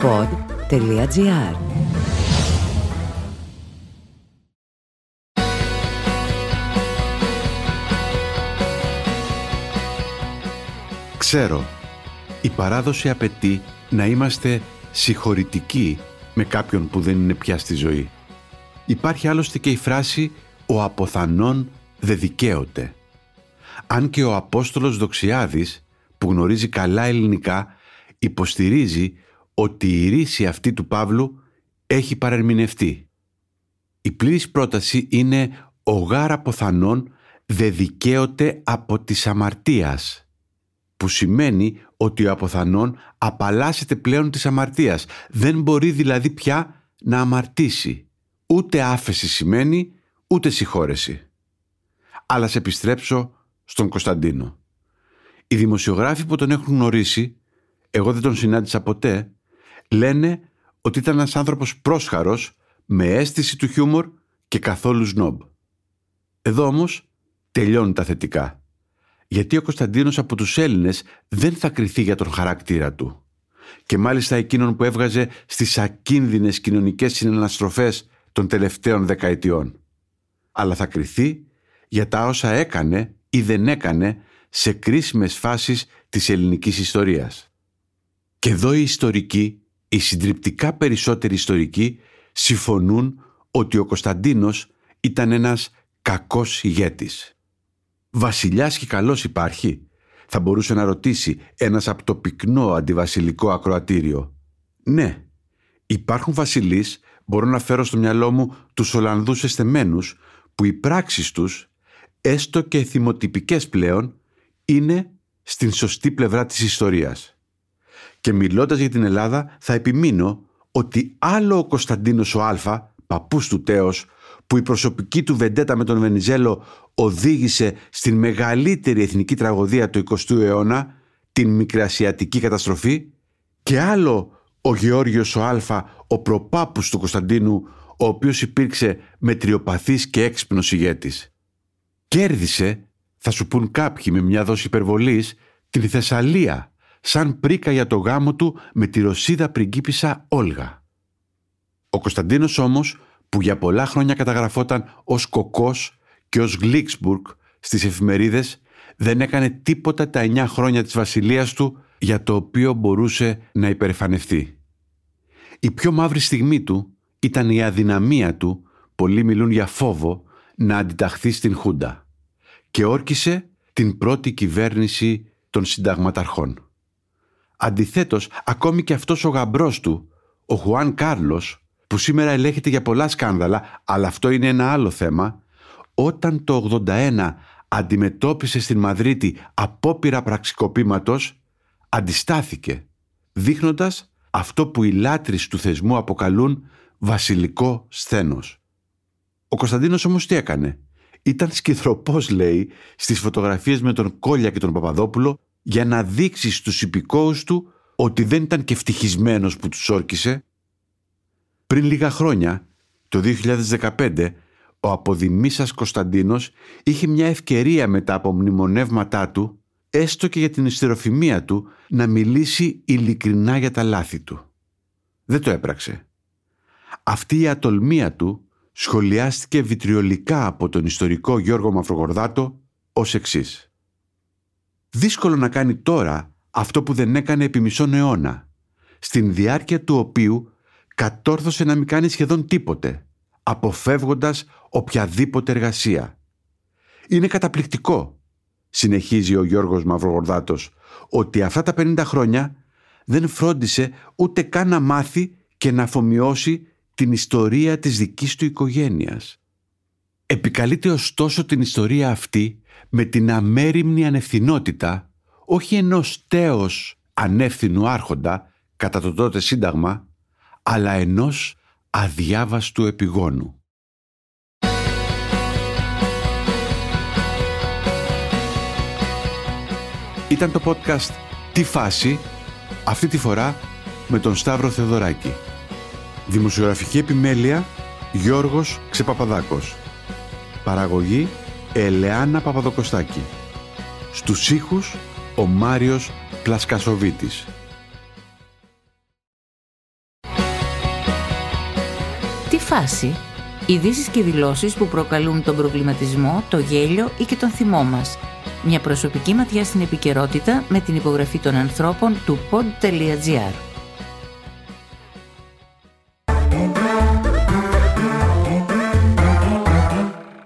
pod.gr Ξέρω, η παράδοση απαιτεί να είμαστε συγχωρητικοί με κάποιον που δεν είναι πια στη ζωή. Υπάρχει άλλωστε και η φράση «ο αποθανόν δε δικαίωται». Αν και ο Απόστολος Δοξιάδης, που γνωρίζει καλά ελληνικά, υποστηρίζει ότι η ρίση αυτή του Παύλου έχει παρερμηνευτεί. Η πλήρης πρόταση είναι «ο γάρα αποθανόν δε δικαίωται από της αμαρτίας» που σημαίνει ότι ο αποθανόν απαλλάσσεται πλέον της αμαρτίας. Δεν μπορεί δηλαδή πια να αμαρτήσει. Ούτε άφεση σημαίνει, ούτε συγχώρεση. Αλλά σε επιστρέψω στον Κωνσταντίνο. Οι δημοσιογράφοι που τον έχουν γνωρίσει, εγώ δεν τον συνάντησα ποτέ, λένε ότι ήταν ένας άνθρωπος πρόσχαρος, με αίσθηση του χιούμορ και καθόλου σνόμπ. Εδώ όμως τελειώνουν τα θετικά γιατί ο Κωνσταντίνος από τους Έλληνες δεν θα κριθεί για τον χαρακτήρα του. Και μάλιστα εκείνον που έβγαζε στις ακίνδυνες κοινωνικές συναναστροφές των τελευταίων δεκαετιών. Αλλά θα κριθεί για τα όσα έκανε ή δεν έκανε σε κρίσιμες φάσεις της ελληνικής ιστορίας. Και εδώ οι ιστορικοί, οι συντριπτικά περισσότεροι ιστορικοί, συμφωνούν ότι ο Κωνσταντίνος ήταν ένας κακός ηγέτης. Βασιλιάς και καλός υπάρχει, θα μπορούσε να ρωτήσει ένας από το πυκνό αντιβασιλικό ακροατήριο. Ναι, υπάρχουν βασιλείς, μπορώ να φέρω στο μυαλό μου τους Ολλανδούς εστεμένους, που οι πράξεις τους, έστω και θυμοτυπικές πλέον, είναι στην σωστή πλευρά της ιστορίας. Και μιλώντας για την Ελλάδα θα επιμείνω ότι άλλο ο Κωνσταντίνος ο Α, παππούς του Τέος, που η προσωπική του βεντέτα με τον Βενιζέλο οδήγησε στην μεγαλύτερη εθνική τραγωδία του 20ου αιώνα, την Μικρασιατική καταστροφή, και άλλο ο Γεώργιος ο Α, ο προπάπους του Κωνσταντίνου, ο οποίος υπήρξε μετριοπαθής και έξυπνος ηγέτης. Κέρδισε, θα σου πούν κάποιοι με μια δόση υπερβολής, την Θεσσαλία, σαν πρίκα για το γάμο του με τη Ρωσίδα πριγκίπισσα Όλγα. Ο Κωνσταντίνος όμως που για πολλά χρόνια καταγραφόταν ως Κοκός και ως Γλίξμπουργκ στις εφημερίδες, δεν έκανε τίποτα τα εννιά χρόνια της βασιλείας του για το οποίο μπορούσε να υπερηφανευτεί. Η πιο μαύρη στιγμή του ήταν η αδυναμία του, πολλοί μιλούν για φόβο, να αντιταχθεί στην Χούντα και όρκησε την πρώτη κυβέρνηση των συνταγματαρχών. Αντιθέτως, ακόμη και αυτός ο γαμπρός του, ο Χουάν Κάρλος, που σήμερα ελέγχεται για πολλά σκάνδαλα, αλλά αυτό είναι ένα άλλο θέμα, όταν το 81 αντιμετώπισε στην Μαδρίτη απόπειρα πραξικοπήματος, αντιστάθηκε, δείχνοντας αυτό που οι λάτρεις του θεσμού αποκαλούν βασιλικό σθένος. Ο Κωνσταντίνος όμως τι έκανε; Ήταν σκυθροπός, λέει, στις φωτογραφίες με τον Κόλια και τον Παπαδόπουλο για να δείξεις στους υπηκόους του ότι δεν ήταν και ευτυχισμένος που τους όρκησε πριν λίγα χρόνια, το 2015, ο αποδημήσας Κωνσταντίνος είχε μια ευκαιρία μετά από μνημονεύματά του, έστω και για την ιστεροφημία του, να μιλήσει ειλικρινά για τα λάθη του. Δεν το έπραξε. Αυτή η ατολμία του σχολιάστηκε βιτριολικά από τον ιστορικό Γιώργο Μαυρογορδάτο ως εξής. Δύσκολο να κάνει τώρα αυτό που δεν έκανε επί μισόν αιώνα, στην διάρκεια του οποίου κατόρθωσε να μην κάνει σχεδόν τίποτε, αποφεύγοντας οποιαδήποτε εργασία. Είναι καταπληκτικό, συνεχίζει ο Γιώργος Μαυρογορδάτος, ότι αυτά τα 50 χρόνια δεν φρόντισε ούτε καν να μάθει και να αφομοιώσει την ιστορία της δικής του οικογένειας. Επικαλείται ωστόσο την ιστορία αυτή με την αμέριμνη ανευθυνότητα όχι ενός τέος ανεύθυνου άρχοντα κατά το τότε σύνταγμα, αλλά ενός αδιάβαστου επιγόνου. Ήταν το podcast «Τι φάση» αυτή τη φορά με τον Σταύρο Θεοδωράκη. Δημοσιογραφική επιμέλεια Γιώργος Ξεπαπαδάκος. Παραγωγή Ελεάνα Παπαδοκοστάκη. Στους ήχους ο Μάριος Πλασκασοβίτης. Τι φάση; Ειδήσεις και δηλώσεις που προκαλούν τον προβληματισμό, το γέλιο ή και τον θυμό μας. Μια προσωπική ματιά στην επικαιρότητα με την υπογραφή των ανθρώπων του pod.gr.